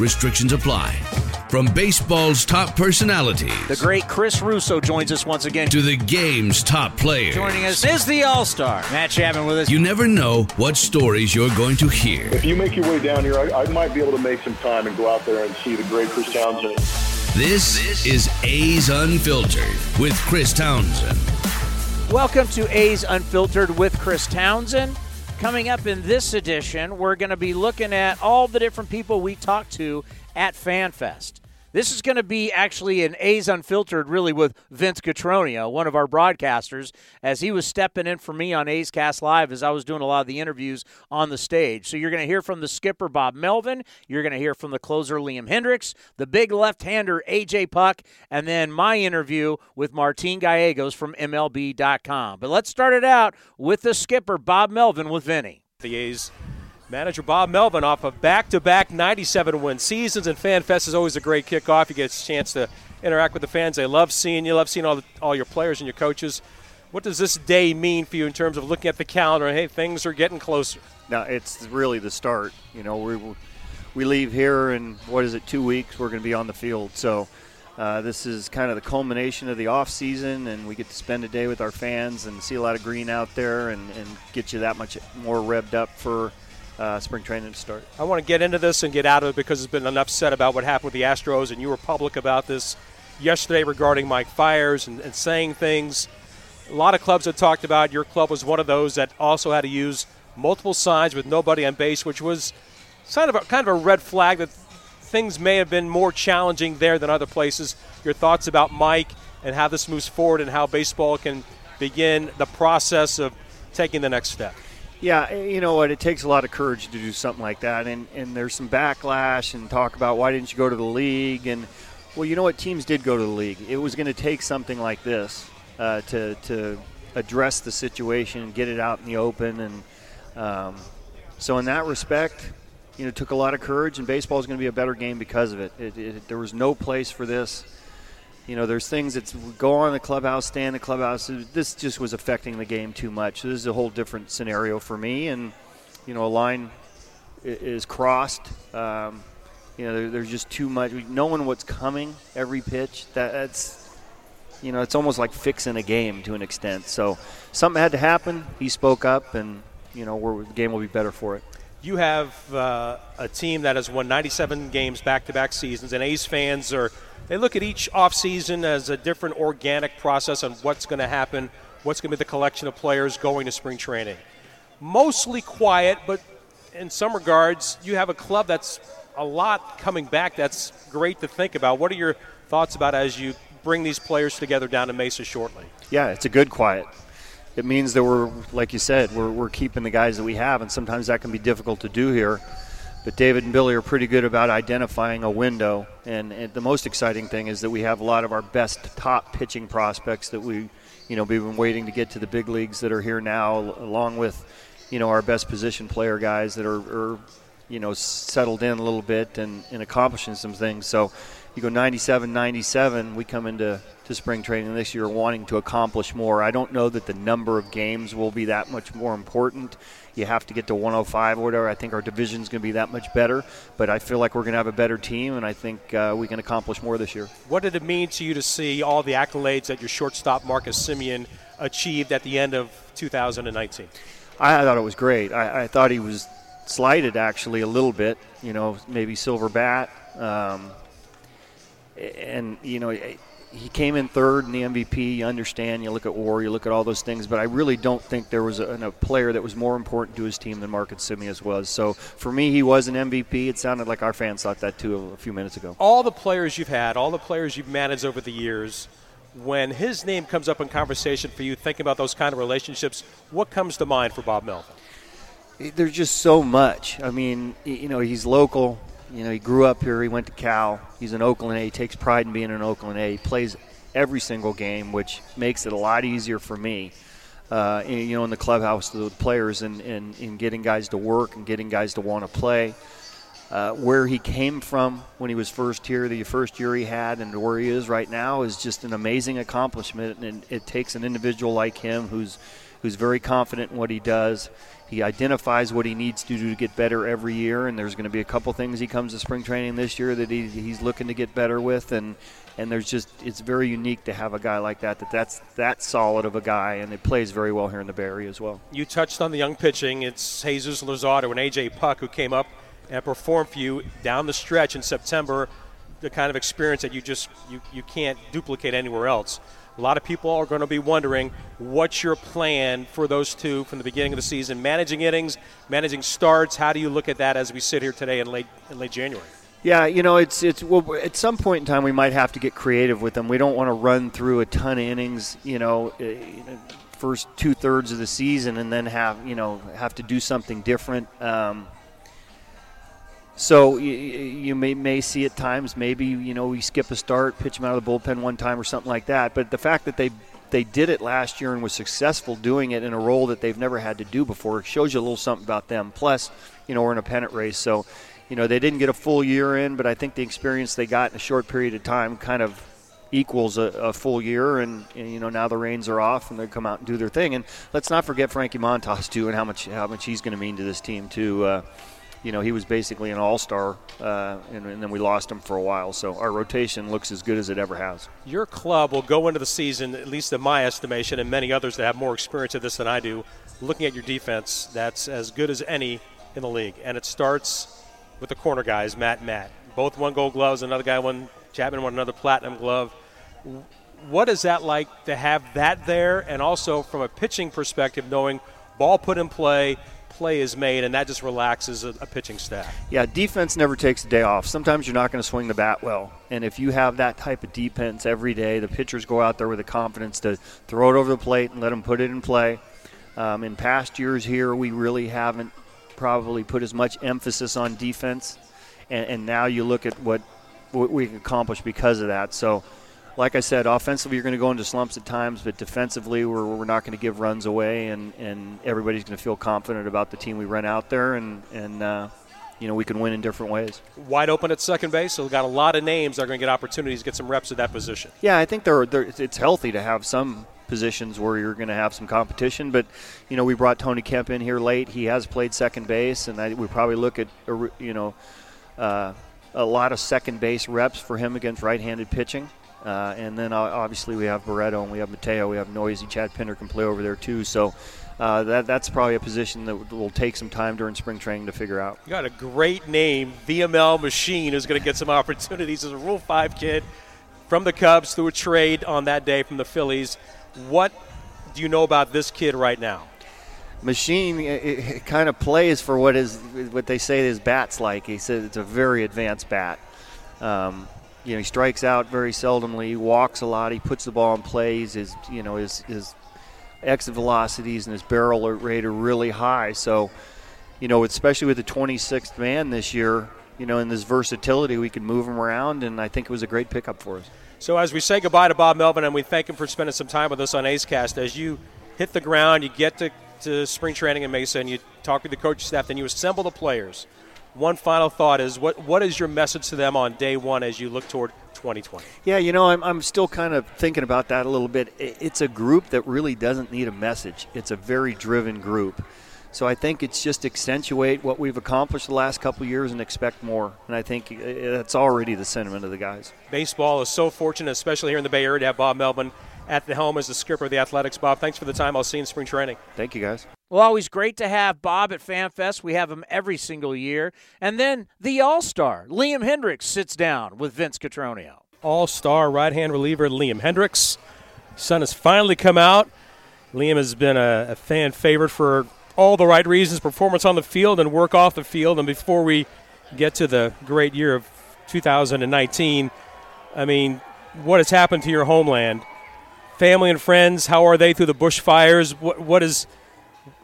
Restrictions apply. From baseball's top personalities. The great Chris Russo joins us once again. To the game's top players. Joining us is the All-Star, Matt Chapman with us. You never know what stories you're going to hear. If you make your way down here, I, I might be able to make some time and go out there and see the great Chris Townsend. This is A's Unfiltered with Chris Townsend. Welcome to A's Unfiltered with Chris Townsend. Coming up in this edition, we're going to be looking at all the different people we talked to at FanFest. This is going to be actually an A's Unfiltered, really, with Vince Cotroneo, one of our broadcasters, as he was stepping in for me on A's Cast Live as I was doing a lot of the interviews on the stage. So you're going to hear from the skipper, Bob Melvin. You're going to hear from the closer, Liam Hendriks, the big left hander, AJ Puk, and then my interview with Martin Gallegos from MLB.com. But let's start it out with the skipper, Bob Melvin, with Vinny. The A's Manager Bob Melvin off of back-to-back 97 win seasons, and FanFest is always a great kickoff. You get a chance to interact with the fans. They love seeing you, love seeing all, the, all your players and your coaches. What does this day mean for you in terms of looking at the calendar? Hey, things are getting closer. Now it's really the start. You know, we we leave here in what is it, two weeks? We're going to be on the field. So uh, this is kind of the culmination of the off season, and we get to spend a day with our fans and see a lot of green out there, and, and get you that much more revved up for uh, spring training to start. I want to get into this and get out of it because there's been enough said about what happened with the Astros, and you were public about this yesterday regarding Mike Fiers and, and saying things. A lot of clubs have talked about. Your club was one of those that also had to use multiple signs with nobody on base, which was kind of a, kind of a red flag that things may have been more challenging there than other places. Your thoughts about Mike and how this moves forward and how baseball can begin the process of taking the next step. Yeah, eh, you know what? It takes a lot of courage to do something like that, and and there's some backlash and talk about why didn't you go to the league and well, you know what? Teams did go to the league. It was going to take something like this uh, to to address the situation and get it out in the open, and um, so in that respect, you know, it took a lot of courage, and baseball is going to be a better game because of it. It, it. There was no place for this you know, there's things that go on the clubhouse, stay in the clubhouse. This just was affecting the game too much. This is a whole different scenario for me, and you know, a line is crossed. Um, you know, there's just too much. Knowing what's coming every pitch, that, that's you know, it's almost like fixing a game to an extent. So something had to happen. He spoke up, and you know, the game will be better for it. You have uh, a team that has won 97 games back-to-back seasons, and A's fans are they look at each offseason as a different organic process on what's going to happen, what's going to be the collection of players going to spring training. Mostly quiet, but in some regards, you have a club that's a lot coming back that's great to think about. What are your thoughts about as you bring these players together down to Mesa shortly? Yeah, it's a good quiet. It means that we're, like you said, we're, we're keeping the guys that we have, and sometimes that can be difficult to do here. But David and Billy are pretty good about identifying a window. And, and, the most exciting thing is that we have a lot of our best top pitching prospects that we, you know, we've been waiting to get to the big leagues that are here now, along with, you know, our best position player guys that are, are you know, settled in a little bit and, and accomplishing some things. So you go 97 97, we come into to spring training this year wanting to accomplish more. I don't know that the number of games will be that much more important you have to get to 105 or whatever. I think our division is going to be that much better, but I feel like we're going to have a better team, and I think uh, we can accomplish more this year. What did it mean to you to see all the accolades that your shortstop Marcus Semien achieved at the end of 2019? I, thought it was great. I, I, thought he was slighted actually a little bit. You know, maybe silver bat, um, and you know eh, he came in third in the MVP. You understand. You look at WAR. You look at all those things. But I really don't think there was a, a player that was more important to his team than Marcus Semien was. So for me, he was an MVP. It sounded like our fans thought that too a few minutes ago. All the players you've had, all the players you've managed over the years, when his name comes up in conversation for you, thinking about those kind of relationships, what comes to mind for Bob Melvin? Eh, there's just so much. I mean, you know, he's local. You know, he grew up here. He went to Cal. He's an Oakland A. He takes pride in being an Oakland A. He plays every single game, which makes it a lot easier for me. Uh, you know, in the clubhouse, the players and, and, and getting guys to work and getting guys to want to play. Uh, where he came from when he was first here, the first year he had, and where he is right now is just an amazing accomplishment. And it takes an individual like him who's who's very confident in what he does. He identifies what he needs to do to get better every year, and there's going to be a couple things he comes to spring training this year that he, he's looking to get better with, and and there's just it's very unique to have a guy like that that that's that solid of a guy, and it plays very well here in the Bay Area as well. You touched on the young pitching. It's Jesus Luzardo and AJ Puk who came up and performed for you down the stretch in September. The kind of experience that you just you, you can't duplicate anywhere else. A lot of people are going to be wondering what's your plan for those two from the beginning of the season, managing innings, managing starts. How do you look at that as we sit here today in late in late January? Yeah, you know, it's it's well, at some point in time we might have to get creative with them. We don't want to run through a ton of innings, you know, eh, first two thirds of the season, and then have you know have to do something different. Um, so you, you, may, may see at times maybe you know we skip a start, pitch them out of the bullpen one time or something like that. But the fact that they they did it last year and was successful doing it in a role that they've never had to do before shows you a little something about them. Plus, you know we're in a pennant race, so you know they didn't get a full year in, but I think the experience they got in a short period of time kind of equals a, a full year and, and, you know now the reins are off and they come out and do their thing and let's not forget Frankie Montas too and how much how much he's going to mean to this team too uh, you know, he was basically an all star, uh, and, and, then we lost him for a while. So our rotation looks as good as it ever has. Your club will go into the season, at least in my estimation, and many others that have more experience of this than I do, looking at your defense that's as good as any in the league. And it starts with the corner guys, Matt Matt. Both won gold gloves, another guy won, Chapman won another platinum glove. What is that like to have that there, and also from a pitching perspective, knowing ball put in play, play is made, and that just relaxes a, a pitching staff. Yeah, defense never takes a day off. Sometimes you're not going to swing the bat well, and if you have that type of defense every day, the pitchers go out there with the confidence to throw it over the plate and let them put it in play. Um, in past years here, we really haven't probably put as much emphasis on defense, and, and now you look at what, what we accomplished because of that. So like I said, offensively you're going to go into slumps at times, but defensively we're, we're not going to give runs away, and, and everybody's going to feel confident about the team we run out there, and and uh, you know we can win in different ways. Wide open at second base, so we've got a lot of names that are going to get opportunities to get some reps at that position. Yeah, I think they're it's healthy to have some positions where you're going to have some competition. But you know, we brought Tony Kemp in here late. He has played second base, and I, we probably look at you know uh, a lot of second base reps for him against right-handed pitching. Uh, and then uh, obviously we have Barreto and we have Mateo, we have Neuse. Chad Pinder can play over there too. So uh, that that's probably a position that will take some time during spring training to figure out. You got a great name, Vimael Machin, who's going to get some opportunities as a Rule Five kid from the Cubs through a trade on that day from the Phillies. What do you know about this kid right now? Machine it, it kind of plays for what is what they say his bat's like. He said it's a very advanced bat. Um, you know, he strikes out very seldomly. He walks a lot. He puts the ball in plays. His, you know, his his exit velocities and his barrel rate are really high. So, you know, especially with the 26th man this year, you know, in this versatility, we can move him around, and I think it was a great pickup for us. So as we say goodbye to Bob Melvin, and we thank him for spending some time with us on A's Cast, as you hit the ground, you get to, to spring training in Mesa, and you talk with the coaching staff, then you assemble the players – one final thought is what what is your message to them on day one as you look toward 2020? Yeah, you know, I'm, I'm still kind of thinking about that a little bit. It's a group that really doesn't need a message. It's a very driven group. So I think it's just accentuate what we've accomplished the last couple years and expect more. And I think uh, that's already the sentiment of the guys. Baseball is so fortunate, especially here in the Bay Area, to have Bob Melvin at the helm as the skipper of the Athletics. Bob, thanks for the time. I'll see you in spring training. Thank you, guys. Well, always great to have Bob at FanFest. We have him every single year. And then the All Star, Liam Hendriks, sits down with Vince Cotroneo. All Star right hand reliever Liam Hendriks. Sun has finally come out. Liam has been a, a, fan favorite for all the right reasons performance on the field and work off the field. And before we get to the great year of 2019, I mean, what has happened to your homeland? Family and friends, how are they through the bushfires? What, what is.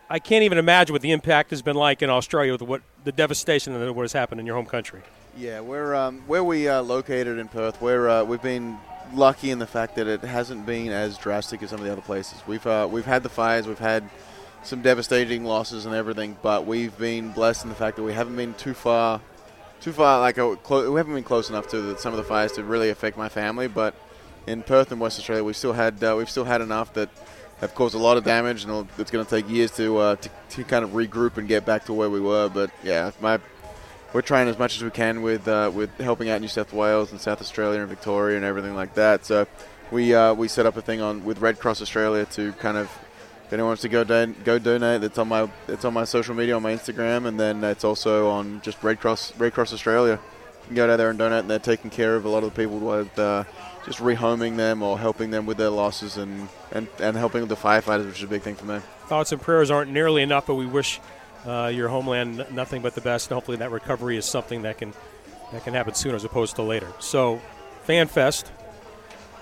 I can't even imagine what the impact has been like in Australia with what the devastation of what has happened in your home country. Yeah, we're um, where we are located in Perth. We're uh, we've been lucky in the fact that it hasn't been as drastic as some of the other places. We've uh, we've had the fires, we've had some devastating losses and everything, but we've been blessed in the fact that we haven't been too far, too far like a, clo- we haven't been close enough to the, some of the fires to really affect my family. But in Perth and West Australia, we've still had uh, we've still had enough that have caused a lot of damage, and it's going to take years to, uh, to, to kind of regroup and get back to where we were. But yeah, my we're trying as much as we can with uh, with helping out New South Wales and South Australia and Victoria and everything like that. So we uh, we set up a thing on with Red Cross Australia to kind of if anyone wants to go don- go donate, it's on my it's on my social media on my Instagram, and then it's also on just Red Cross Red Cross Australia. You can go down there and donate, and they're taking care of a lot of the people with uh, just rehoming them or helping them with their losses and, and, and helping the firefighters, which is a big thing for me. Thoughts and prayers aren't nearly enough, but we wish uh, your homeland nothing but the best. And hopefully, that recovery is something that can that can happen sooner as opposed to later. So, FanFest,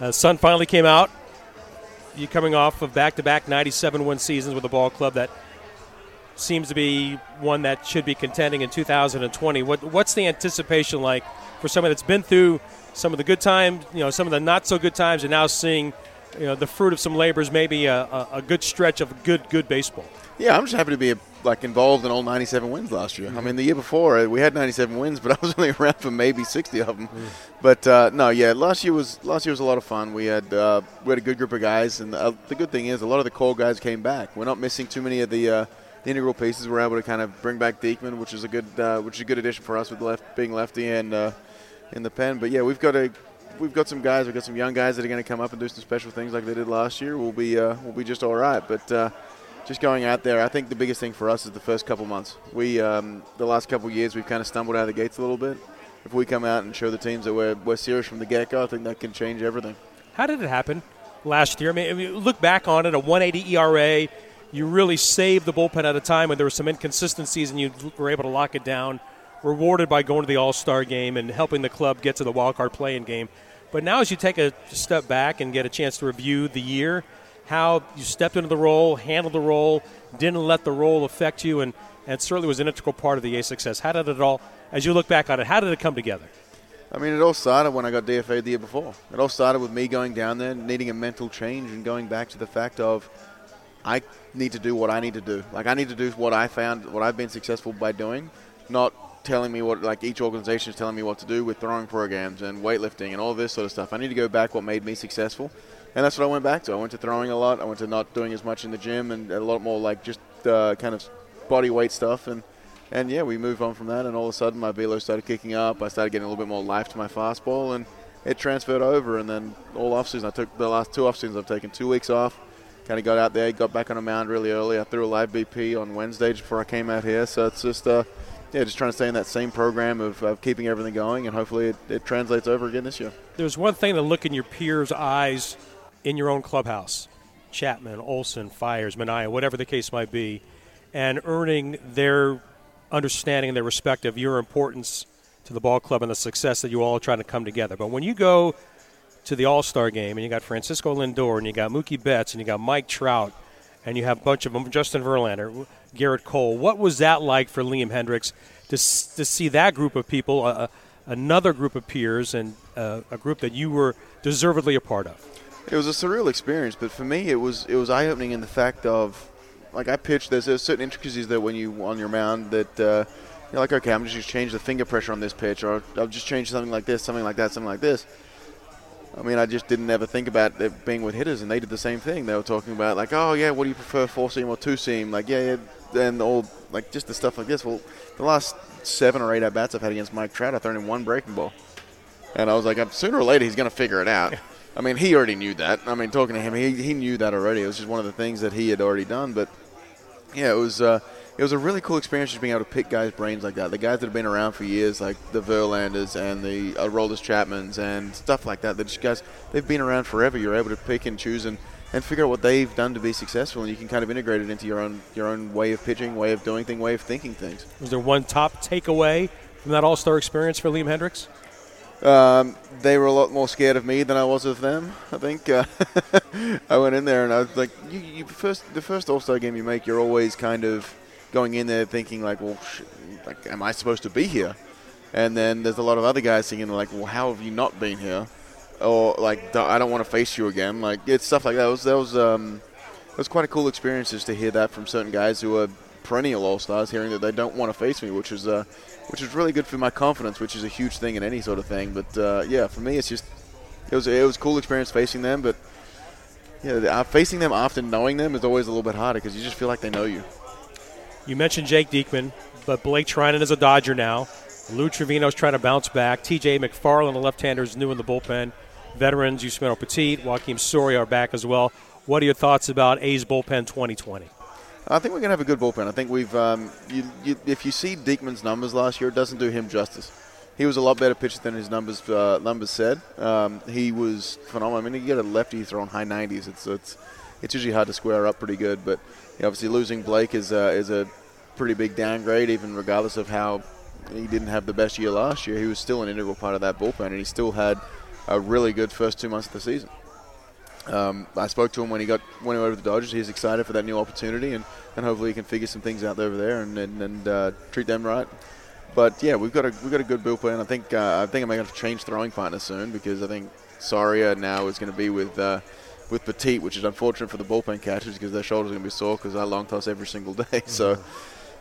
uh, sun finally came out. You coming off of back-to-back 97 win seasons with a ball club that seems to be one that should be contending in 2020. What what's the anticipation like for someone that's been through some of the good times, you know, some of the not so good times, and now seeing you know the fruit of some labors, maybe a, a, a good stretch of good good baseball? Yeah, I'm just happy to be like involved in all 97 wins last year. Mm-hmm. I mean, the year before uh, we had 97 wins, but I was only around for maybe 60 of them. Mm. But uh, no, yeah, last year was last year was a lot of fun. We had uh, we had a good group of guys, and uh, the good thing is a lot of the core guys came back. We're not missing too many of the. Uh, the integral pieces we're able to kind of bring back Diekman, which is a good, uh, which is a good addition for us with left being lefty and in the pen. But yeah, we've got a we've got some guys. We've got some young guys that are going to come up and do some special things like they did last year. We'll be uh, we'll be just all right. But uh, just going out there, I think the biggest thing for us is the first couple months. We um, the last couple years we've kind of stumbled out of the gates a little bit. If we come out and show the teams that we're, we're serious from the get go, I think that can change everything. How did it happen last year? I mean, you look back on it, a 180 ERA. You really saved the bullpen at a time when there were some inconsistencies, and you were able to lock it down. Rewarded by going to the All Star game and helping the club get to the wild card playing game. But now, as you take a step back and get a chance to review the year, how you stepped into the role, handled the role, didn't let the role affect you, and, and certainly was an integral part of the A success. How did it all, as you look back on it, how did it come together? I mean, it all started when I got DFA the year before. It all started with me going down there, needing a mental change, and going back to the fact of I need to do what I need to do. Like I need to do what I found, what I've been successful by doing, not telling me what like each organization is telling me what to do with throwing programs and weightlifting and all this sort of stuff. I need to go back what made me successful and that's what I went back to. I went to throwing a lot. I went to not doing as much in the gym and a lot more like just uh, kind of body weight stuff. And and yeah, we moved on from that. And all of a sudden, my velo started kicking up. I started getting a little bit more life to my fastball, and it transferred over. And then all off season, I took the last two off seasons. I've taken two weeks off. Kind of got out there, got back on a mound really early. I threw a live BP on Wednesday before I came out here. So it's just. Uh, yeah, just trying to stay in that same program of, of keeping everything going, and hopefully it, it translates over again this year. There's one thing to look in your peers' eyes in your own clubhouse Chapman, Olson, Fiers, Manaea, whatever the case might be, and earning their understanding and their respect of your importance to the ball club and the success that you all are trying to come together. But when you go to the All Star game and you got Francisco Lindor and you got Mookie Betts and you got Mike Trout and you have a bunch of them, Justin Verlander, Gerrit Cole, what was that like for Liam Hendriks to, to see that group of people, uh, another group of peers, and uh, a group that you were deservedly a part of? It was a surreal experience, but for me, it was it was eye opening in the fact of, like I pitched. There's, there's certain intricacies that when you on your mound that uh, you're like, okay, I'm just to change the finger pressure on this pitch, or I'll just change something like this, something like that, something like this. I mean, I just didn't ever think about it being with hitters, and they did the same thing. They were talking about like, oh yeah, what do you prefer, four seam or two seam? Like, yeah, yeah, and all like just the stuff like this. Well, the last seven or eight at bats I've had against Mike Trout, I've thrown in one breaking ball, and I was like, sooner or later he's going to figure it out. I mean, he already knew that. I mean, talking to him, he, he knew that already. It was just one of the things that he had already done. But yeah, it was uh, it was a really cool experience just being able to pick guys' brains like that. The guys that have been around for years, like the Verlanders and the uh, Rolders Chapmans and stuff like that. That just guys they've been around forever. You're able to pick and choose and, and figure out what they've done to be successful, and you can kind of integrate it into your own your own way of pitching, way of doing things, way of thinking things. Was there one top takeaway from that All Star experience for Liam Hendriks? Um, they were a lot more scared of me than I was of them. I think uh, I went in there and I was like, you, you first the first All Star game you make, you're always kind of going in there thinking like, well, sh- like, am I supposed to be here? And then there's a lot of other guys thinking like, well, how have you not been here? Or like, I don't want to face you again. Like it's stuff like that. It was that was um, it was quite a cool experience just to hear that from certain guys who are perennial All Stars, hearing that they don't want to face me, which is uh, which is really good for my confidence, which is a huge thing in any sort of thing. But uh, yeah, for me, it's just it was it was a cool experience facing them, but yeah, uh, facing them after knowing them is always a little bit harder because you just feel like they know you. You mentioned Jake Diekman, but Blake Treinen is a Dodger now. Lou Trivino's trying to bounce back. T.J. McFarland, the left-hander, is new in the bullpen. Veterans, Yusmeiro Petit, Joakim Soria are back as well. What are your thoughts about A's bullpen 2020? I think we're going to have a good bullpen. I think we've, um, you, you, if you see Diekman's numbers last year, it doesn't do him justice. He was a lot better pitcher than his numbers uh, numbers said. Um, he was phenomenal. I mean, you get a lefty throwing high 90s. It's it's it's usually hard to square up pretty good. But obviously, losing Blake is uh, is a pretty big downgrade, even regardless of how he didn't have the best year last year. He was still an integral part of that bullpen, and he still had a really good first two months of the season. Um, I spoke to him when he got went over to the Dodgers. He's excited for that new opportunity, and, and hopefully he can figure some things out over there and and, and uh, treat them right. But yeah, we've got a we've got a good bullpen. I think uh, I think I'm going to change throwing partner soon because I think Soria now is going to be with uh, with Petit, which is unfortunate for the bullpen catchers because their shoulders are going to be sore because I long toss every single day. So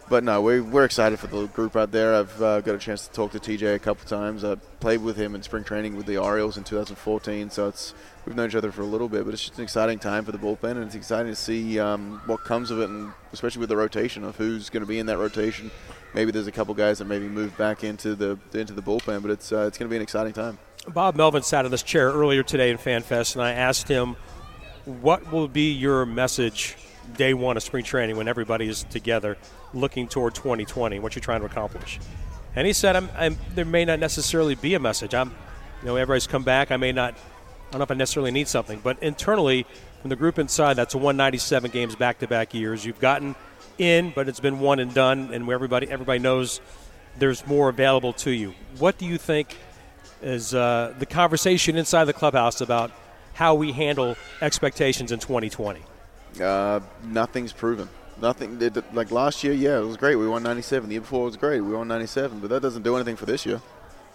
but no, we're, we're excited for the group out there. I've uh, got a chance to talk to TJ a couple times. I played with him in spring training with the Orioles in 2014, so it's we've known each other for a little bit. But it's just an exciting time for the bullpen, and it's exciting to see um, what comes of it, and especially with the rotation of who's going to be in that rotation. Maybe there's a couple guys that maybe move back into the into the bullpen, but it's uh, it's going to be an exciting time. Bob Melvin sat in this chair earlier today in FanFest, and I asked him, "What will be your message day one of spring training when everybody is together?" looking toward 2020, what you're trying to accomplish. And he said, I'm, I'm, there may not necessarily be a message. I'm, you know, everybody's come back. I may not, I don't know if I necessarily need something, but internally, from the group inside, that's 197 games back-to-back years. You've gotten in, but it's been one and done, and everybody, everybody knows there's more available to you. What do you think is uh, the conversation inside the clubhouse about how we handle expectations in 2020? Uh, nothing's proven. Nothing like last year. Yeah, it was great. We won 97. The year before was great. We won 97, but that doesn't do anything for this year.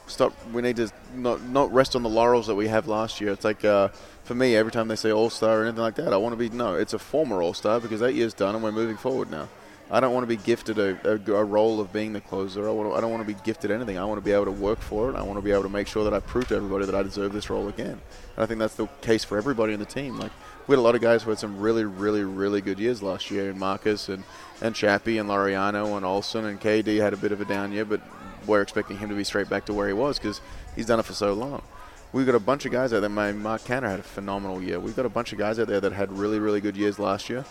Stop. We need to not not rest on the laurels that we have last year. It's like uh, for me, every time they say All Star or anything like that, I want to be no. It's a former All Star because that year's done and we're moving forward now. I don't want to be gifted a, a, a role of being the closer. I, want to, I don't want to be gifted anything. I want to be able to work for it. I want to be able to make sure that I prove to everybody that I deserve this role again. And I think that's the case for everybody in the team. Like we had a lot of guys who had some really, really, really good years last year, and Marcus and and Chappie and Laureano and Olson and KD had a bit of a down year, but we're expecting him to be straight back to where he was because he's done it for so long. We've got a bunch of guys out there. My Mark Canha had a phenomenal year. We've got a bunch of guys out there that had really, really good years last year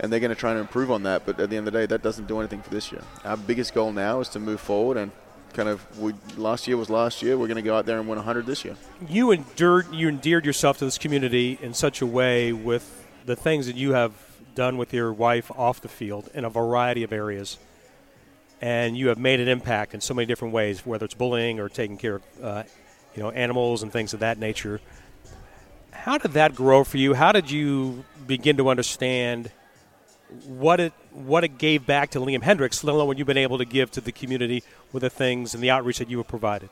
and they're going to try and improve on that. But at the end of the day, that doesn't do anything for this year. Our biggest goal now is to move forward and kind of we last year was last year. We're going to go out there and win 100 this year. You endured you endeared yourself to this community in such a way with the things that you have done with your wife off the field in a variety of areas. And you have made an impact in so many different ways, whether it's bullying or taking care of, uh, you know, animals and things of that nature. How did that grow for you? How did you begin to understand what it what it gave back to Liam Hendriks, let alone what you've been able to give to the community with the things and the outreach that you have provided.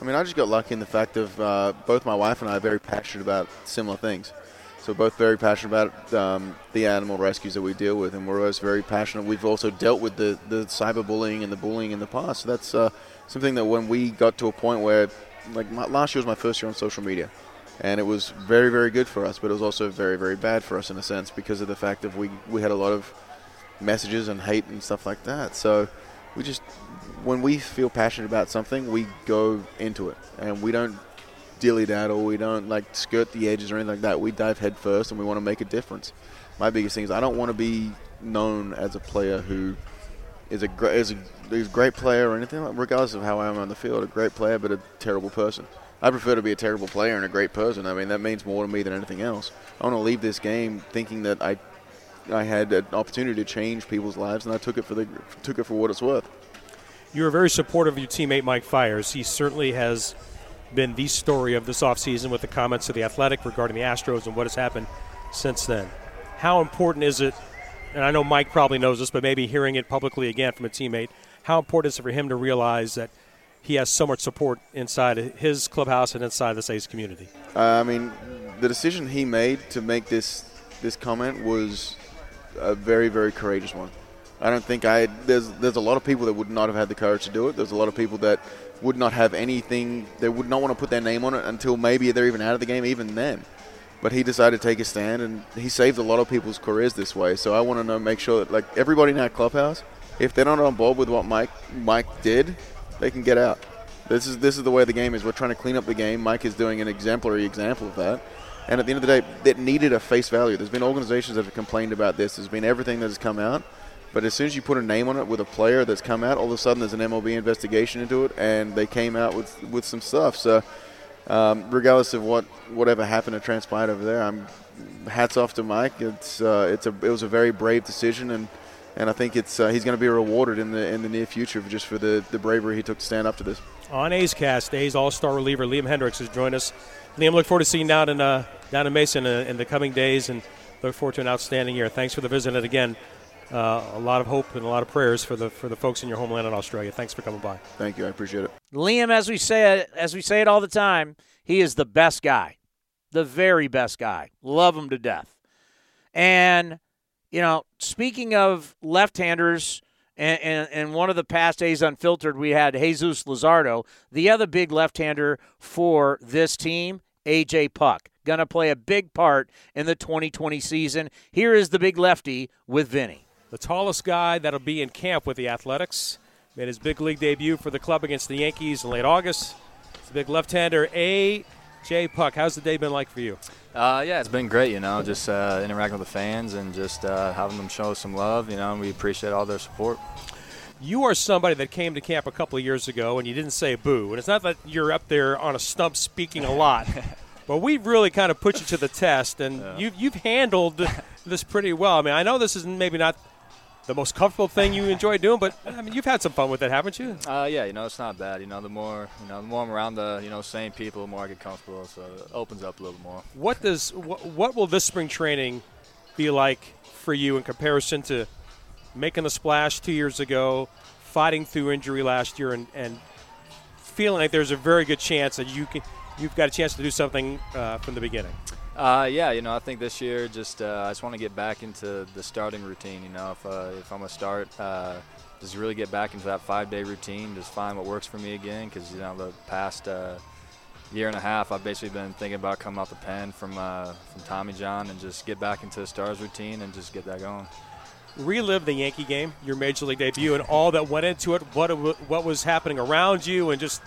I mean, I just got lucky in the fact of uh, both my wife and I are very passionate about similar things. So both very passionate about um, the animal rescues that we deal with, and we're always very passionate. We've also dealt with the, the cyberbullying and the bullying in the past. So that's uh, something that when we got to a point where, like my, last year was my first year on social media, and it was very very good for us but it was also very very bad for us in a sense because of the fact that we we had a lot of messages and hate and stuff like that so we just when we feel passionate about something we go into it and we don't dilly daddle we don't like skirt the edges or anything like that we dive head first and we want to make a difference my biggest thing is i don't want to be known as a player who is a great is a, is a great player or anything, regardless of how I am on the field. A great player, but a terrible person. I prefer to be a terrible player and a great person. I mean, that means more to me than anything else. I want to leave this game thinking that I I had an opportunity to change people's lives, and I took it for the took it for what it's worth. You were very supportive of your teammate Mike Fiers. He certainly has been the story of this offseason with the comments of the Athletic regarding the Astros and what has happened since then. How important is it? And I know Mike probably knows this, but maybe hearing it publicly again from a teammate, how important is it for him to realize that he has so much support inside his clubhouse and inside the A's community? Uh, I mean, the decision he made to make this this comment was a very, very courageous one. I don't think I there's there's a lot of people that would not have had the courage to do it. There's a lot of people that would not have anything. They would not want to put their name on it until maybe they're even out of the game. Even then, but he decided to take a stand, and he saved a lot of people's careers this way. So I want to know, make sure that like everybody in our clubhouse, if they're not on board with what Mike Mike did, they can get out. This is this is the way the game is. We're trying to clean up the game. Mike is doing an exemplary example of that. And at the end of the day, that needed a face value. There's been organizations that have complained about this. There's been everything that has come out. But as soon as you put a name on it with a player that's come out, all of a sudden there's an MLB investigation into it, and they came out with with some stuff. So, um, regardless of what whatever happened or transpired over there, I'm hats off to Mike. It's uh, it's a it was a very brave decision, and and I think it's uh, he's going to be rewarded in the in the near future just for the the bravery he took to stand up to this. On A's Cast, A's All Star reliever Liam Hendriks has joined us. Liam, look forward to seeing you down in uh, down in Mason in, in the coming days, and look forward to an outstanding year. Thanks for the visit, and again, uh, a lot of hope and a lot of prayers for the for the folks in your homeland in Australia. Thanks for coming by. Thank you. I appreciate it. Liam, as we say it, as we say it all the time, he is the best guy, the very best guy. Love him to death. And you know, speaking of left-handers. And, and, and one of the past days unfiltered, we had Jesus Luzardo, the other big left-hander for this team, AJ Puk, to play a big part in the 2020 season. Here is the big lefty with Vinny the tallest guy that'll be in camp with the Athletics. Made his big league debut for the club against the Yankees in late August. It's a big left-hander, A.J. Puk, How's the day been like for you? Uh, yeah, it's been great. You know, just uh, interacting with the fans and just uh, having them show us some love. You know, and we appreciate all their support. You are somebody that came to camp a couple of years ago, and you didn't say boo. And it's not that you're up there on a stump speaking a lot. But we've really kind of put you to the test, and yeah. you've, you've handled this pretty well. I mean, I know this is maybe not the most comfortable thing you enjoy doing, but I mean, you've had some fun with it, haven't you? Uh, yeah, you know, it's not bad. You know, the more you know, the more I'm around the you know same people, the more I get comfortable. So it opens up a little more. What does what, what will this spring training be like for you in comparison to making the splash two years ago, fighting through injury last year, and, and feeling like there's a very good chance that you can you've got a chance to do something uh, from the beginning. Uh, yeah, you know, I think this year just uh, I just want to get back into the starting routine. You know, if uh, if I'm gonna start, uh, just really get back into that five-day routine, just find what works for me again. Because you know, the past uh, year and a half, I've basically been thinking about coming off the pen from uh, from Tommy John and just get back into the Stars routine and just get that going. Relive the Yankee game, your major league debut, and all that went into it. What what was happening around you, and just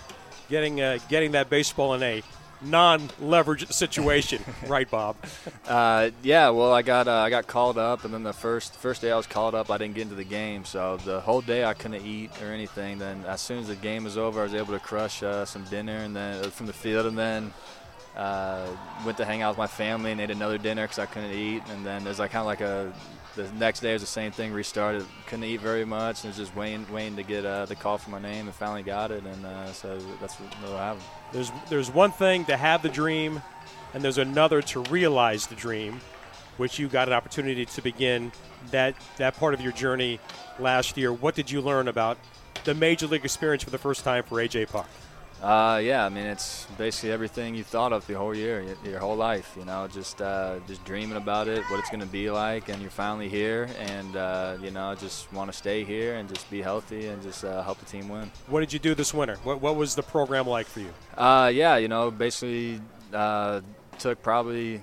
getting getting that baseball in a non-leverage situation, right, Bob? Uh, yeah, well, I got uh, I got called up, and then the first first day I was called up, I didn't get into the game, so the whole day I couldn't eat or anything. Then as soon as the game was over, I was able to crush uh, some dinner and then uh, from the field, and then uh, went to hang out with my family and ate another dinner because I couldn't eat, and then there's like kind of like a the next day was the same thing. Restarted, couldn't eat very much, and was just waiting, waiting to get uh, the call for my name, and finally got it, and uh, so that's what, what happened. There's there's one thing to have the dream, and there's another to realize the dream, which you got an opportunity to begin that that part of your journey last year. What did you learn about the major league experience for the first time for AJ Puk? Uh, yeah, I mean it's basically everything you thought of the whole year, your, whole life. You know, just uh, just dreaming about it, what it's going to be like, and you're finally here, and uh, you know, just want to stay here and just be healthy and just uh, help the team win. What did you do this winter? What what was the program like for you? Uh, yeah, you know, basically uh, took probably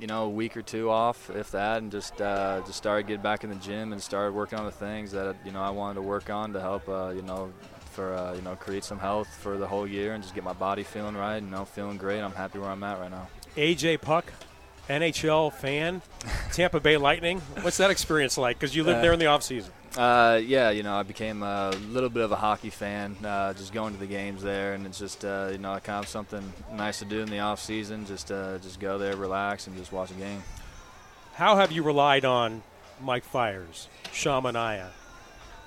you know a week or two off, if that, and just uh, just started getting back in the gym and started working on the things that you know I wanted to work on to help uh, you know for uh, you know create some health for the whole year and just get my body feeling right. And, you know, feeling great. I'm happy where I'm at right now. AJ Puk, NHL fan, Tampa Bay Lightning. What's that experience like? Because you lived uh, there in the off season. Uh, yeah, you know, I became a little bit of a hockey fan, uh, just going to the games there, and it's just uh, you know kind of something nice to do in the off season. Just uh, just go there, relax, and just watch a game. How have you relied on Mike Fiers, Sean Manaea,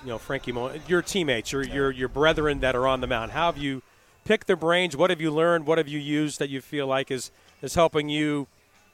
you know Frankie, Mo- your teammates, your your your brethren that are on the mound? How have you picked their brains? What have you learned? What have you used that you feel like is is helping you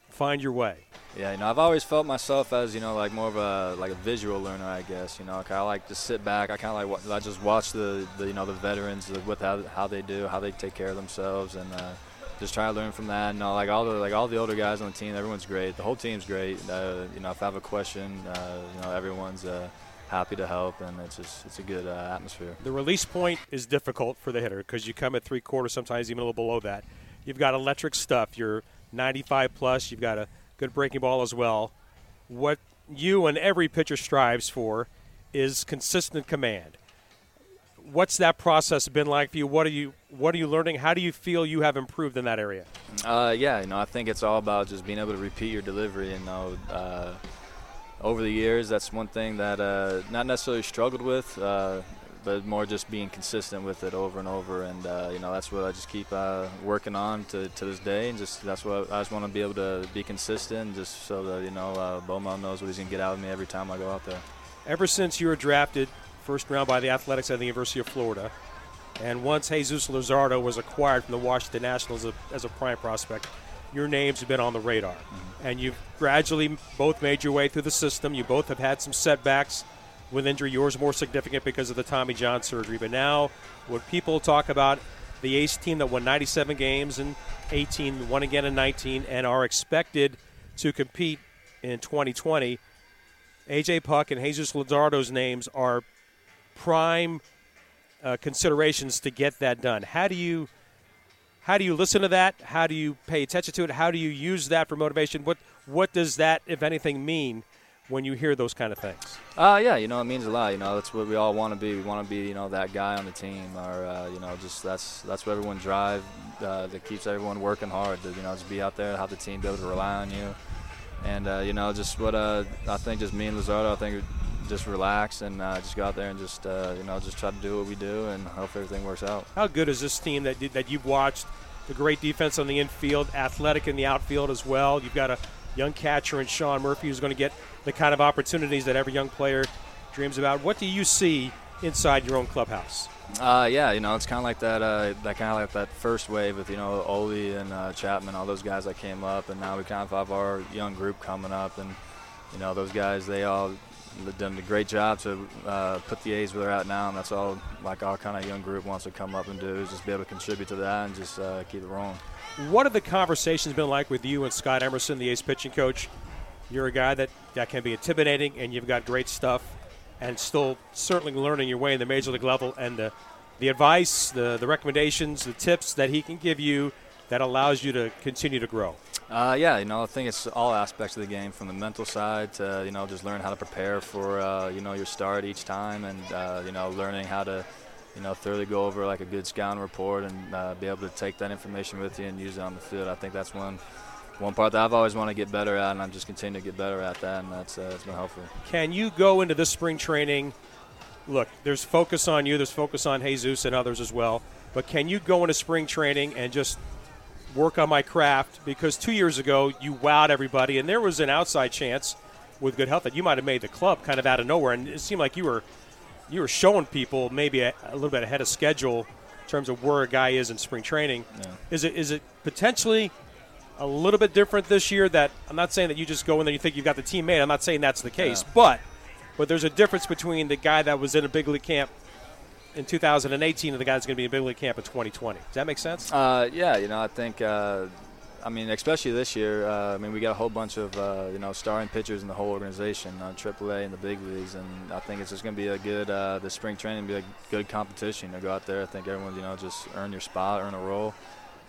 find your way? Yeah, you know, I've always felt myself as you know, like more of a like a visual learner, I guess. You know, I like to sit back. I kind of like I just watch the, the you know the veterans with how, how they do, how they take care of themselves, and uh, just try to learn from that. You know, like all the like all the older guys on the team, everyone's great. The whole team's great. Uh, you know, if I have a question, uh, you know, everyone's uh, happy to help, and it's just it's a good uh, atmosphere. The release point is difficult for the hitter because you come at three quarters, sometimes even a little below that. You've got electric stuff. You're 95 plus. You've got a good breaking ball as well. What you and every pitcher strives for is consistent command. What's that process been like for you? What are you What are you learning? How do you feel you have improved in that area? Uh, yeah, you know, I think it's all about just being able to repeat your delivery. You know, uh, over the years, that's one thing that uh, not necessarily struggled with. Uh, but more just being consistent with it over and over. And uh, you know, that's what I just keep uh, working on to, to this day. And just that's what I just want to be able to be consistent, just so that you know uh, Beaumont knows what he's gonna get out of me every time I go out there. Ever since you were drafted first round by the Athletics at the University of Florida, and once Jesus Luzardo was acquired from the Washington Nationals as a prime prospect, your names have been on the radar. Mm-hmm. And you've gradually both made your way through the system. You both have had some setbacks with injury. Yours more significant because of the Tommy John surgery. But now, when people talk about the Ace team that won 97 games in 18, won again in 19, and are expected to compete in 2020, AJ Puk and Jesus Luzardo's names are prime uh, considerations to get that done. How do you how do you listen to that? How do you pay attention to it? How do you use that for motivation? What what does that, if anything, mean when you hear those kind of things? Uh, yeah, you know, it means a lot. You know, that's what we all want to be. We want to be, you know, that guy on the team, or uh, you know, just that's that's what everyone drive uh, that keeps everyone working hard. To you know, just be out there, have the team be able to rely on you, and uh, you know, just what uh, I think, just me and Luzardo, I think, just relax and uh, just go out there and just you know, just try to do what we do and hope everything works out. How good is this team that that you've watched? The great defense on the infield, athletic in the outfield as well. You've got a young catcher in Sean Murphy who's going to get the kind of opportunities that every young player dreams about. What do you see inside your own clubhouse? Uh, yeah, you know, it's kind of like that. Uh, that kind of like that first wave with you know Ole and uh, Chapman, all those guys that came up, and now we kind of have our young group coming up, and you know those guys, they all done a great job to uh, put the A's where they're at now, and that's all like our kind of young group wants to come up and do is just be able to contribute to that and just uh, keep it rolling. What have the conversations been like with you and Scott Emerson, the A's pitching coach? You're a guy that, that can be intimidating, and you've got great stuff, and still certainly learning your way in the major league level. And the, the advice, the, the recommendations, the tips that he can give you that allows you to continue to grow. Uh, yeah, you know, I think it's all aspects of the game, from the mental side to you know just learn how to prepare for uh, you know your start each time, and uh, you know learning how to you know thoroughly go over like a good scouting report and uh, be able to take that information with you and use it on the field. I think that's one one part that I've always wanted to get better at, and I'm just continuing to get better at that, and that's uh, it's been helpful. Can you go into this spring training? Look, there's focus on you, there's focus on Jesus and others as well, but can you go into spring training and just work on my craft? Because two years ago you wowed everybody, and there was an outside chance with good health that you might have made the club kind of out of nowhere, and it seemed like you were you were showing people maybe a, a little bit ahead of schedule in terms of where a guy is in spring training. Yeah. Is it is it potentially a little bit different this year. That I'm not saying that you just go in there and you think you've got the team made. I'm not saying that's the case, yeah. but but there's a difference between the guy that was in a big league camp in 2018 and the guy that's going to be in big league camp in 2020. Does that make sense? Uh, yeah, you know, I think. Uh, I mean, especially this year. Uh, I mean, we got a whole bunch of uh, you know starring pitchers in the whole organization, uh, AAA and the big leagues, and I think it's just going to be a good. Uh, the spring training be a good competition to go out there. I think everyone, you know, just earn your spot, earn a role,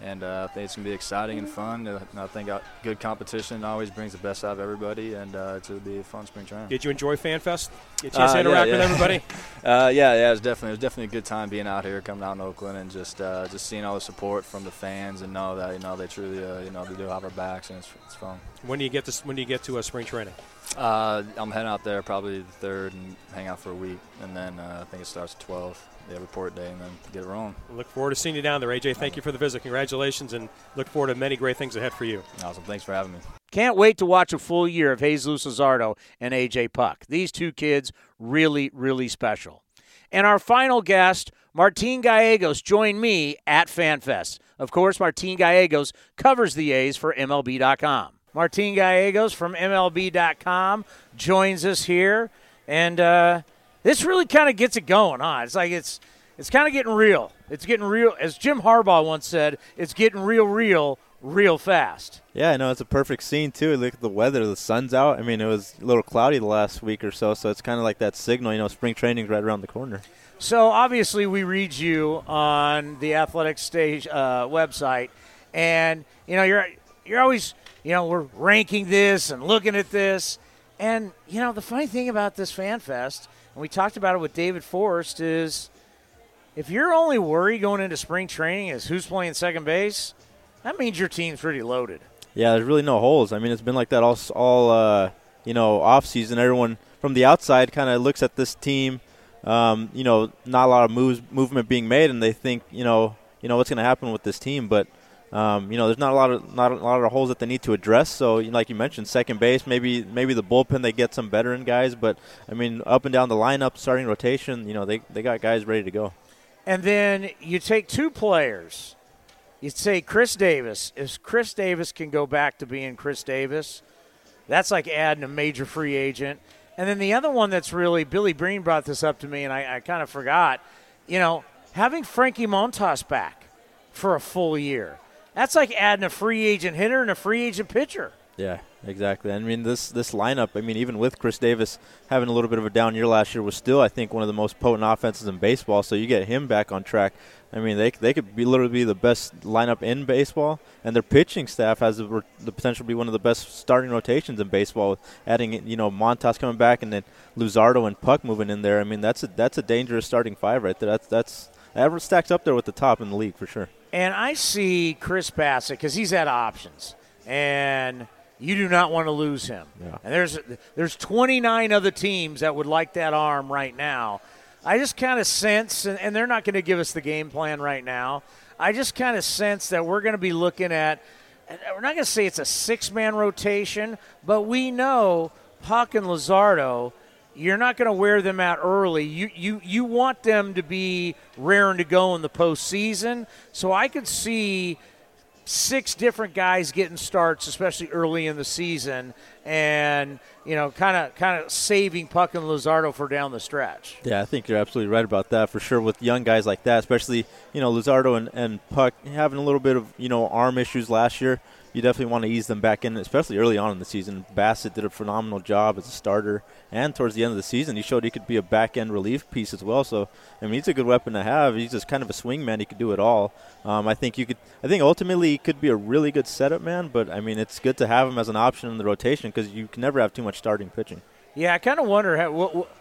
and uh, I think it's gonna be exciting and fun. Uh, I think uh, good competition always brings the best out of everybody, and uh, it's gonna be a fun spring training. Did you enjoy FanFest? Get a chance Uh, to yeah, interact yeah. with everybody? uh, yeah, yeah, it was definitely it was definitely a good time being out here, coming out in Oakland, and just uh, just seeing all the support from the fans, and know that you know they truly uh, you know they do have our backs, and it's, it's fun. when do you get to When do you get to a spring training? Uh, I'm heading out there probably the third and hang out for a week, and then uh, I think it starts at 12. They report day, and then get it rolling. Look forward to seeing you down there, AJ. Thank you for the visit. Congratulations, and look forward to many great things ahead for you. Awesome. Thanks for having me. Can't wait to watch a full year of Jesus Luzardo and AJ Puk. These two kids really, really special. And our final guest, Martin Gallegos, joined me at FanFest. Of course, Martin Gallegos covers the A's for MLB.com. Martin Gallegos from MLB.com joins us here, and uh, this really kind of gets it going, huh? It's like it's it's kind of getting real. It's getting real, as Jim Harbaugh once said. It's getting real, real, real fast. Yeah, I know it's a perfect scene too. Look at the weather; the sun's out. I mean, it was a little cloudy the last week or so, so it's kind of like that signal. You know, spring training's right around the corner. So obviously, we read you on the athletic stage uh, website, and you know you're you're always you know we're ranking this and looking at this, and you know the funny thing about this fan fest, and we talked about it with David Forst, is if your only worry going into spring training is who's playing second base, that means your team's pretty loaded. Yeah, there's really no holes. I mean, it's been like that all all uh, you know off season. Everyone from the outside kind of looks at this team. Um, you know, not a lot of moves movement being made, and they think you know you know what's going to happen with this team, but. Um, you know, there's not a lot of not a lot of holes that they need to address. So, like you mentioned, second base, maybe maybe the bullpen they get some veteran guys, but I mean, up and down the lineup, starting rotation, you know, they they got guys ready to go. And then you take two players. You say Khris Davis. If Khris Davis can go back to being Khris Davis, that's like adding a major free agent. And then the other one that's really Billy Beane brought this up to me, and I, I kind of forgot. You know, having Frankie Montas back for a full year. That's like adding a free agent hitter and a free agent pitcher. Yeah, exactly. I mean, this this lineup. I mean, even with Khris Davis having a little bit of a down year last year, was still I think one of the most potent offenses in baseball. So you get him back on track. I mean, they they could be literally be the best lineup in baseball, and their pitching staff has the, the potential to be one of the best starting rotations in baseball. Adding you know Montas coming back, and then Luzardo and Puk moving in there. I mean, that's a that's a dangerous starting five right there. That's that's that stacks up there with the top in the league for sure. And I see Chris Bassitt because he's had options, and you do not want to lose him. Yeah. And there's there's 29 other teams that would like that arm right now. I just kind of sense, and, and they're not going to give us the game plan right now. I just kind of sense that we're going to be looking at. We're not going to say it's a six-man rotation, but we know Puk and Luzardo. You're not going to wear them out early. You, you you want them to be raring to go in the postseason. So I could see six different guys getting starts, especially early in the season, and you know, kind of kind of saving Puk and Luzardo for down the stretch. Yeah, I think you're absolutely right about that for sure. With young guys like that, especially you know Luzardo and, and Puk having a little bit of you know arm issues last year, you definitely want to ease them back in, especially early on in the season. Bassitt did a phenomenal job as a starter, and towards the end of the season, he showed he could be a back end relief piece as well. So I mean, he's a good weapon to have. He's just kind of a swing man; he could do it all. Um, I think you could. I think ultimately he could be a really good setup man, but I mean, it's good to have him as an option in the rotation because you can never have too much starting pitching. Yeah, I kind of wonder how. What, what,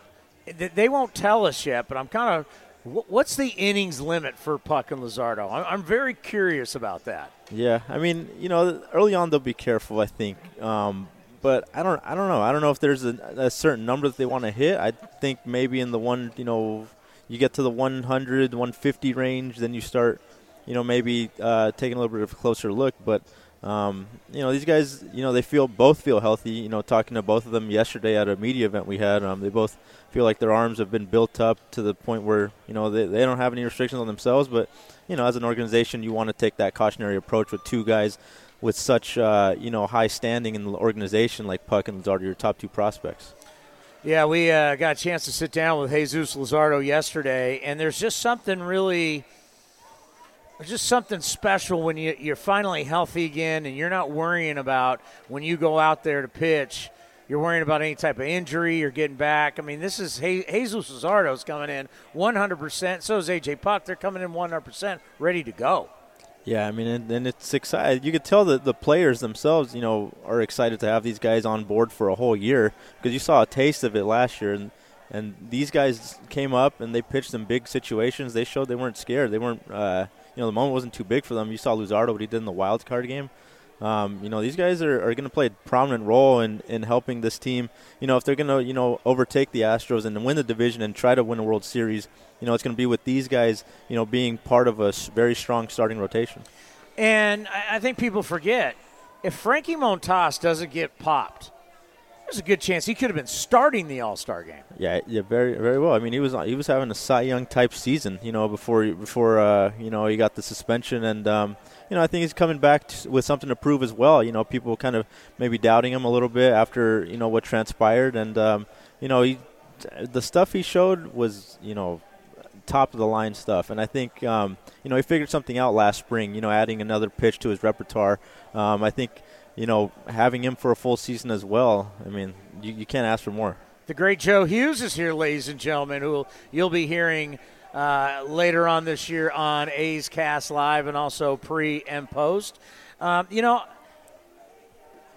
they won't tell us yet, but I'm kind of. Wh- What's the innings limit for Puk and Luzardo? I'm, I'm very curious about that. Yeah, I mean, you know, early on they'll be careful, I think. Um, but I don't, I don't know. I don't know if there's a, a certain number that they want to hit. I think maybe in the one, you know, you get to the 100, 150 range, then you start, you know, maybe uh, taking a little bit of a closer look. But um, you know, these guys, you know, they feel both feel healthy. You know, talking to both of them yesterday at a media event we had, um, they both feel like their arms have been built up to the point where you know they, they don't have any restrictions on themselves. But you know, as an organization, you want to take that cautionary approach with two guys with such uh, you know high standing in the organization like Puk and Luzardo, your top two prospects. Yeah, we uh, got a chance to sit down with Jesus Luzardo yesterday, and there's just something really, there's just something special when you, you're finally healthy again, and you're not worrying about when you go out there to pitch. You're worrying about any type of injury. You're getting back. I mean, this is Jesus Luzardo's coming in 100%. So is AJ Puk. They're coming in 100% ready to go. Yeah, I mean, and, and it's exciting. You could tell that the players themselves, you know, are excited to have these guys on board for a whole year because you saw a taste of it last year, and and these guys came up and they pitched in big situations. They showed they weren't scared. They weren't, uh, you know, the moment wasn't too big for them. You saw Luzardo what he did in the wild card game. Um, you know, these guys are, are going to play a prominent role in, in helping this team. You know, if they're going to, you know, overtake the Astros and win the division and try to win a World Series, you know, it's going to be with these guys, you know, being part of a very strong starting rotation. And I think people forget if Frankie Montas doesn't get popped, there's a good chance he could have been starting the All Star game. Yeah, yeah, very, very well. I mean, he was he was having a Cy Young type season, you know, before before uh, you know he got the suspension, and um, you know I think he's coming back with something to prove as well. You know, people kind of maybe doubting him a little bit after you know what transpired, and um, you know he the stuff he showed was you know top of the line stuff, and I think um, you know he figured something out last spring. You know, adding another pitch to his repertoire. Um, I think you know, having him for a full season as well, I mean, you, you can't ask for more. The great Joe Hughes is here, ladies and gentlemen, who you'll be hearing uh, later on this year on A's Cast Live and also pre and post. Um, you know,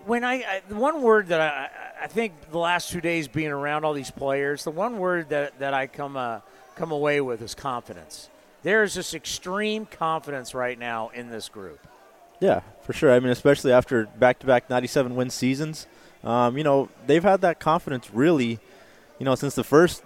when I, I, the one word that I, I think the last two days being around all these players, the one word that, that I come uh, come away with is confidence. There is this extreme confidence right now in this group. Yeah, for sure. I mean, especially after back-to-back 97 win seasons, um, you know they've had that confidence really, you know, since the first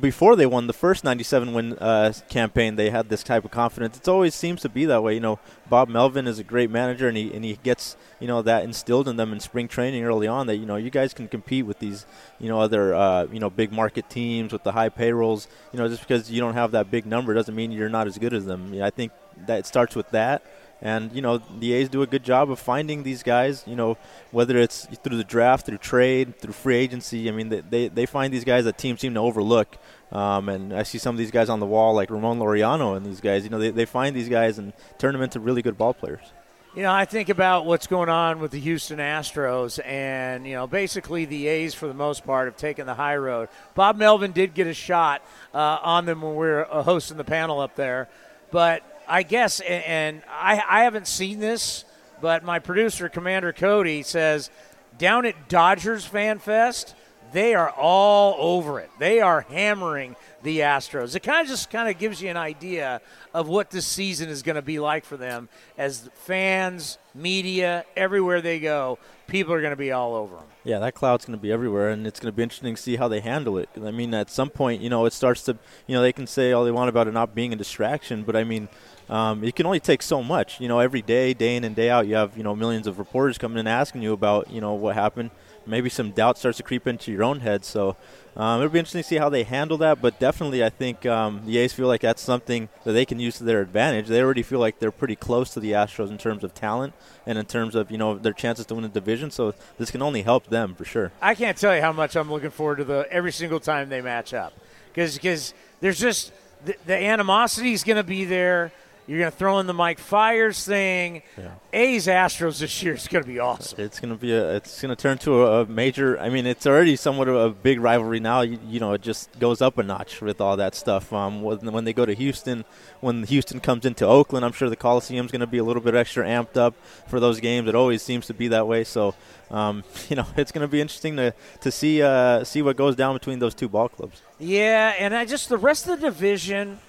before they won the first 97 win uh, campaign. They had this type of confidence. It always seems to be that way. You know, Bob Melvin is a great manager, and he and he gets you know that instilled in them in spring training early on that you know you guys can compete with these you know other uh, you know big market teams with the high payrolls. You know, just because you don't have that big number doesn't mean you're not as good as them. I think that starts with that and you know the A's do a good job of finding these guys. You know whether it's through the draft, through trade, through free agency. I mean they they, they find these guys that teams seem to overlook. Um, and I see some of these guys on the wall like Ramon Laureano and these guys. You know they, they find these guys and turn them into really good ball players. You know, I think about what's going on with the Houston Astros, and, you know, basically the A's, for the most part, have taken the high road. Bob Melvin did get a shot uh, on them when we were uh, hosting the panel up there, but I guess, and I, I haven't seen this, but my producer, Commander Cody, says down at Dodgers Fan Fest, they are all over it. They are hammering the Astros. It kind of just kind of gives you an idea of what this season is going to be like for them as fans, media, everywhere they go, people are going to be all over them. Yeah, that cloud's going to be everywhere, and it's going to be interesting to see how they handle it. I mean, at some point, you know, it starts to, you know, they can say all they want about it not being a distraction, but I mean, um, it can only take so much. You know, every day, day in and day out, you have you know millions of reporters coming in asking you about you know what happened. Maybe some doubt starts to creep into your own head. So um, it'll be interesting to see how they handle that. But definitely, I think um, the A's feel like that's something that they can use to their advantage. They already feel like they're pretty close to the Astros in terms of talent and in terms of you know their chances to win the division. So this can only help them for sure. I can't tell you how much I'm looking forward to the every single time they match up because because there's just the, the animosity is going to be there you're going to throw in the Mike Fiers thing. Yeah. A's Astros this year is going to be awesome. It's going to be a. It's going to turn to a, a, major. I mean, it's already somewhat of a big rivalry now. You, you, know, it just goes up a notch with all that stuff. Um, when, when they go to Houston, when Houston comes into Oakland, I'm sure the Coliseum's going to be a little bit extra amped up for those games. It always seems to be that way. So, um, you know, it's going to be interesting to to see uh, see what goes down between those two ball clubs. Yeah, and I just the rest of the division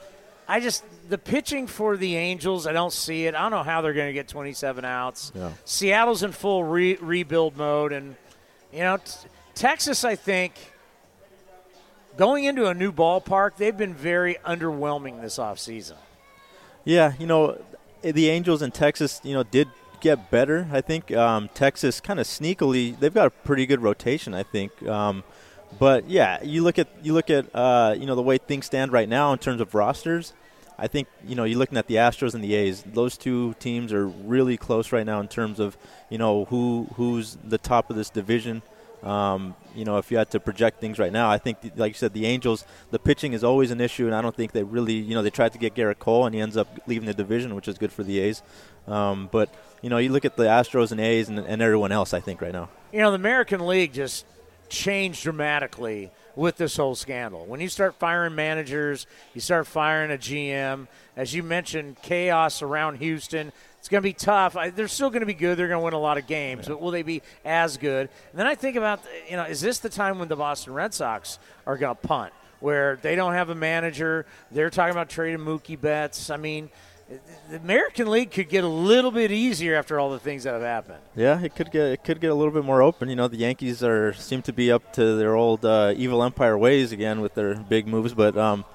I just the pitching for the Angels, I don't see it. I don't know how they're going to get 27 outs. Yeah. Seattle's in full re- rebuild mode, and you know, t- Texas, I think, going into a new ballpark, they've been very underwhelming this offseason. Yeah, you know, the Angels in Texas, you know, did get better. I think um, Texas kind of sneakily, they've got a pretty good rotation. I think. Um, but yeah, you look at you look at uh, you know the way things stand right now in terms of rosters. I think you know you're looking at the Astros and the A's. Those two teams are really close right now in terms of you know who who's the top of this division. Um, you know, if you had to project things right now, I think, like you said, the Angels, the pitching is always an issue, and I don't think they really, you know, they tried to get Gerrit Cole, and he ends up leaving the division, which is good for the A's. Um, but you know, you look at the Astros and A's and, and everyone else. I think right now. You know, the American League just changed dramatically with this whole scandal. When you start firing managers, you start firing a GM. As you mentioned, chaos around Houston. It's going to be tough. I, they're still going to be good. They're going to win a lot of games, but will they be as good? And then I think about, you know, is this the time when the Boston Red Sox are going to punt, where they don't have a manager? They're talking about trading Mookie Betts. I mean, the American League could get a little bit easier after all the things that have happened. Yeah, it could get it could get a little bit more open. You know, the Yankees are seem to be up to their old uh, evil empire ways again with their big moves, but um,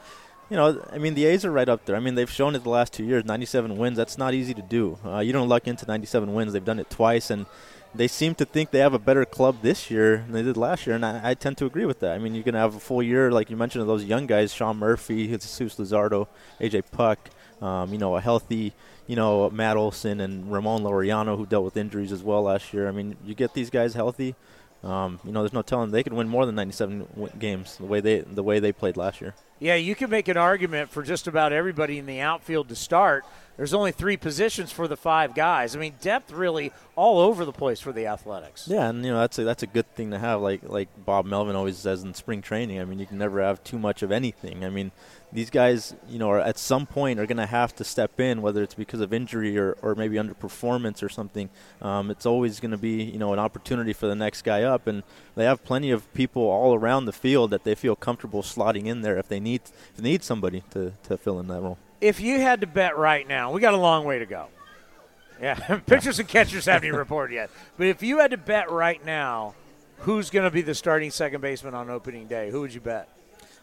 you know, I mean, the A's are right up there. I mean, they've shown it the last two years, 97 wins. That's not easy to do. Uh, you don't luck into 97 wins. They've done it twice, and they seem to think they have a better club this year than they did last year, and I, I tend to agree with that. I mean, you're going to have a full year, like you mentioned, of those young guys, Sean Murphy, Jesus Luzardo, AJ Puk, um, you know, a healthy, you know, Matt Olson and Ramon Laureano, who dealt with injuries as well last year. I mean, you get these guys healthy. Um, you know, there's no telling they could win more than 97 w- games the way they the way they played last year. Yeah, you can make an argument for just about everybody in the outfield to start. There's only three positions for the five guys. I mean, depth really all over the place for the Athletics. Yeah, and you know that's a, that's a good thing to have. Like like Bob Melvin always says in spring training. I mean, you can never have too much of anything. I mean, these guys, you know, are at some point are going to have to step in, whether it's because of injury or, or maybe underperformance or something. Um, it's always going to be, you know, an opportunity for the next guy up, and they have plenty of people all around the field that they feel comfortable slotting in there if they need if they need somebody to, to fill in that role. If you had to bet right now, we got a long way to go. Yeah, pitchers and catchers haven't even reported yet. But if you had to bet right now, who's going to be the starting second baseman on opening day? Who would you bet?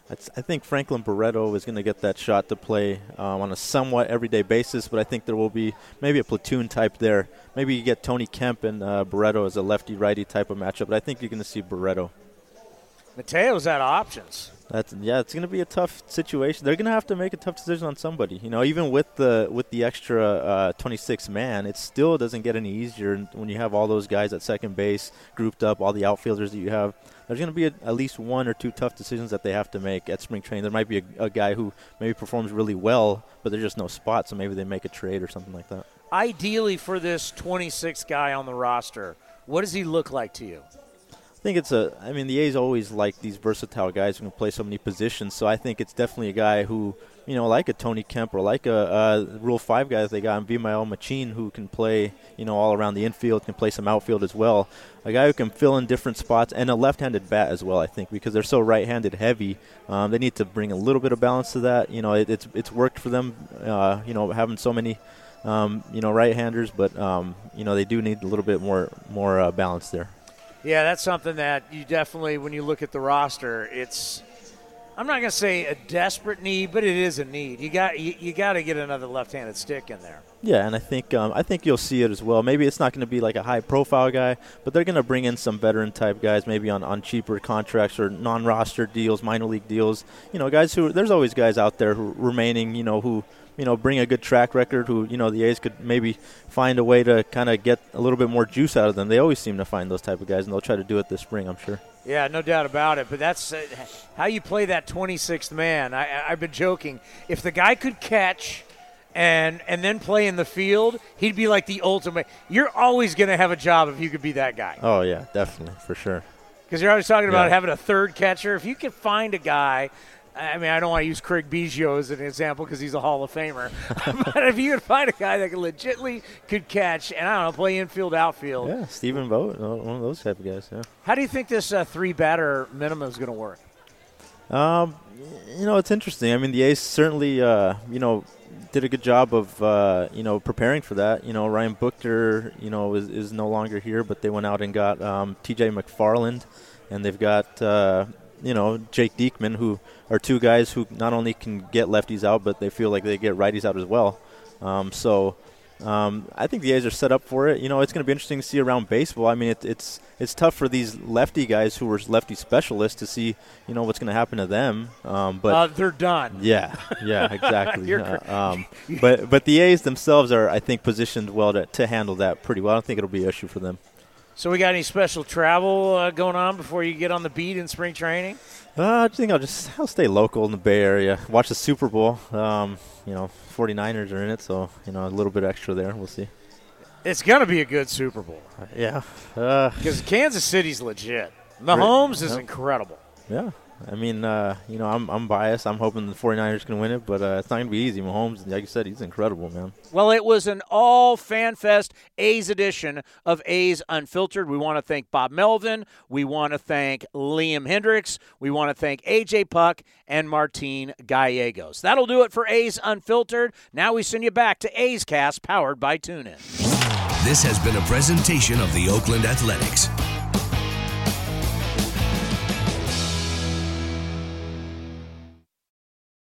I think Franklin Barreto is going to get that shot to play um, on a somewhat everyday basis, but I think there will be maybe a platoon type there. Maybe you get Tony Kemp and uh, Barreto as a lefty righty type of matchup, but I think you're going to see Barreto. Mateo's out of options. That's yeah, it's going to be a tough situation. They're going to have to make a tough decision on somebody. You know, even with the with the extra uh, 26 man, it still doesn't get any easier when you have all those guys at second base grouped up, all the outfielders that you have there's going to be a, at least one or two tough decisions that they have to make at spring training. There might be a, a, guy who maybe performs really well, but there's just no spot, so maybe they make a trade or something like that. Ideally, for this 26 guy on the roster, what does he look like to you? I think it's a. I mean, the A's always like these versatile guys who can play so many positions. So I think it's definitely a guy who, you know, like a Tony Kemp or like a, Rule Five guy that they got in Vimael Machin, who can play, you know, all around the infield, can play some outfield as well. A guy who can fill in different spots and a left-handed bat as well. I think because they're so right-handed heavy, um, they need to bring a little bit of balance to that. You know, it, it's it's worked for them. Uh, you know, having so many. Um, you know, right-handers, but um, you know they do need a little bit more more uh, balance there. Yeah, that's something that you definitely, when you look at the roster, it's. I'm not going to say a desperate need, but it is a need. You got you, you got to get another left-handed stick in there. Yeah, and I think um, I think you'll see it as well. Maybe it's not going to be like a high-profile guy, but they're going to bring in some veteran type guys, maybe on, on cheaper contracts or non-roster deals, minor league deals. You know, guys who there's always guys out there who remaining. You know, who you know bring a good track record. Who you know the A's could maybe find a way to kind of get a little bit more juice out of them. They always seem to find those type of guys, and they'll try to do it this spring. I'm sure. Yeah, no doubt about it. But that's uh, how you play that 26th man. I, I've been joking. If the guy could catch and and then play in the field, he'd be like the ultimate. You're always going to have a job if you could be that guy. Oh yeah, definitely for sure. Because you're always talking about yeah. having a third catcher. If you can find a guy. I mean, I don't want to use Craig Biggio as an example because he's a Hall of Famer. but if you could find a guy that could legitimately could catch and I don't know play infield, outfield. Yeah, Stephen Vogt, one of those type of guys. Yeah. How do you think this uh, three batter minimum is going to work? Um, you know, it's interesting. I mean, the A's certainly, uh, you know, did a good job of uh, you know preparing for that. You know, Ryan Buchter, you know, is, is no longer here, but they went out and got um, T.J. McFarland, and they've got uh, you know Jake Diekman, who are two guys who not only can get lefties out, but they feel like they get righties out as well. Um, so um, I think the A's are set up for it. You know, it's going to be interesting to see around baseball. I mean, it, it's it's tough for these lefty guys who are lefty specialists to see, you know, what's going to happen to them. Um, but uh, they're done. Yeah, yeah, exactly. uh, um, but but the A's themselves are, I think, positioned well to, to handle that pretty well. I don't think it'll be an issue for them. So we got any special travel uh, going on before you get on the beat in spring training? Uh, I think I'll just I'll stay local in the Bay Area. Watch the Super Bowl. Um, you know, 49ers are in it, so you know a little bit extra there. We'll see. It's gonna be a good Super Bowl. Yeah, because uh, Kansas City's legit. Mahomes is incredible. Yeah, I mean, uh, you know, I'm, I'm biased. I'm hoping the 49ers can win it, but uh, it's not going to be easy. Mahomes, like you said, he's incredible, man. Well, it was an all FanFest A's edition of A's Unfiltered. We want to thank Bob Melvin. We want to thank Liam Hendriks. We want to thank AJ Puk and Martin Gallegos. That'll do it for A's Unfiltered. Now we send you back to A's Cast, powered by TuneIn. This has been a presentation of the Oakland Athletics.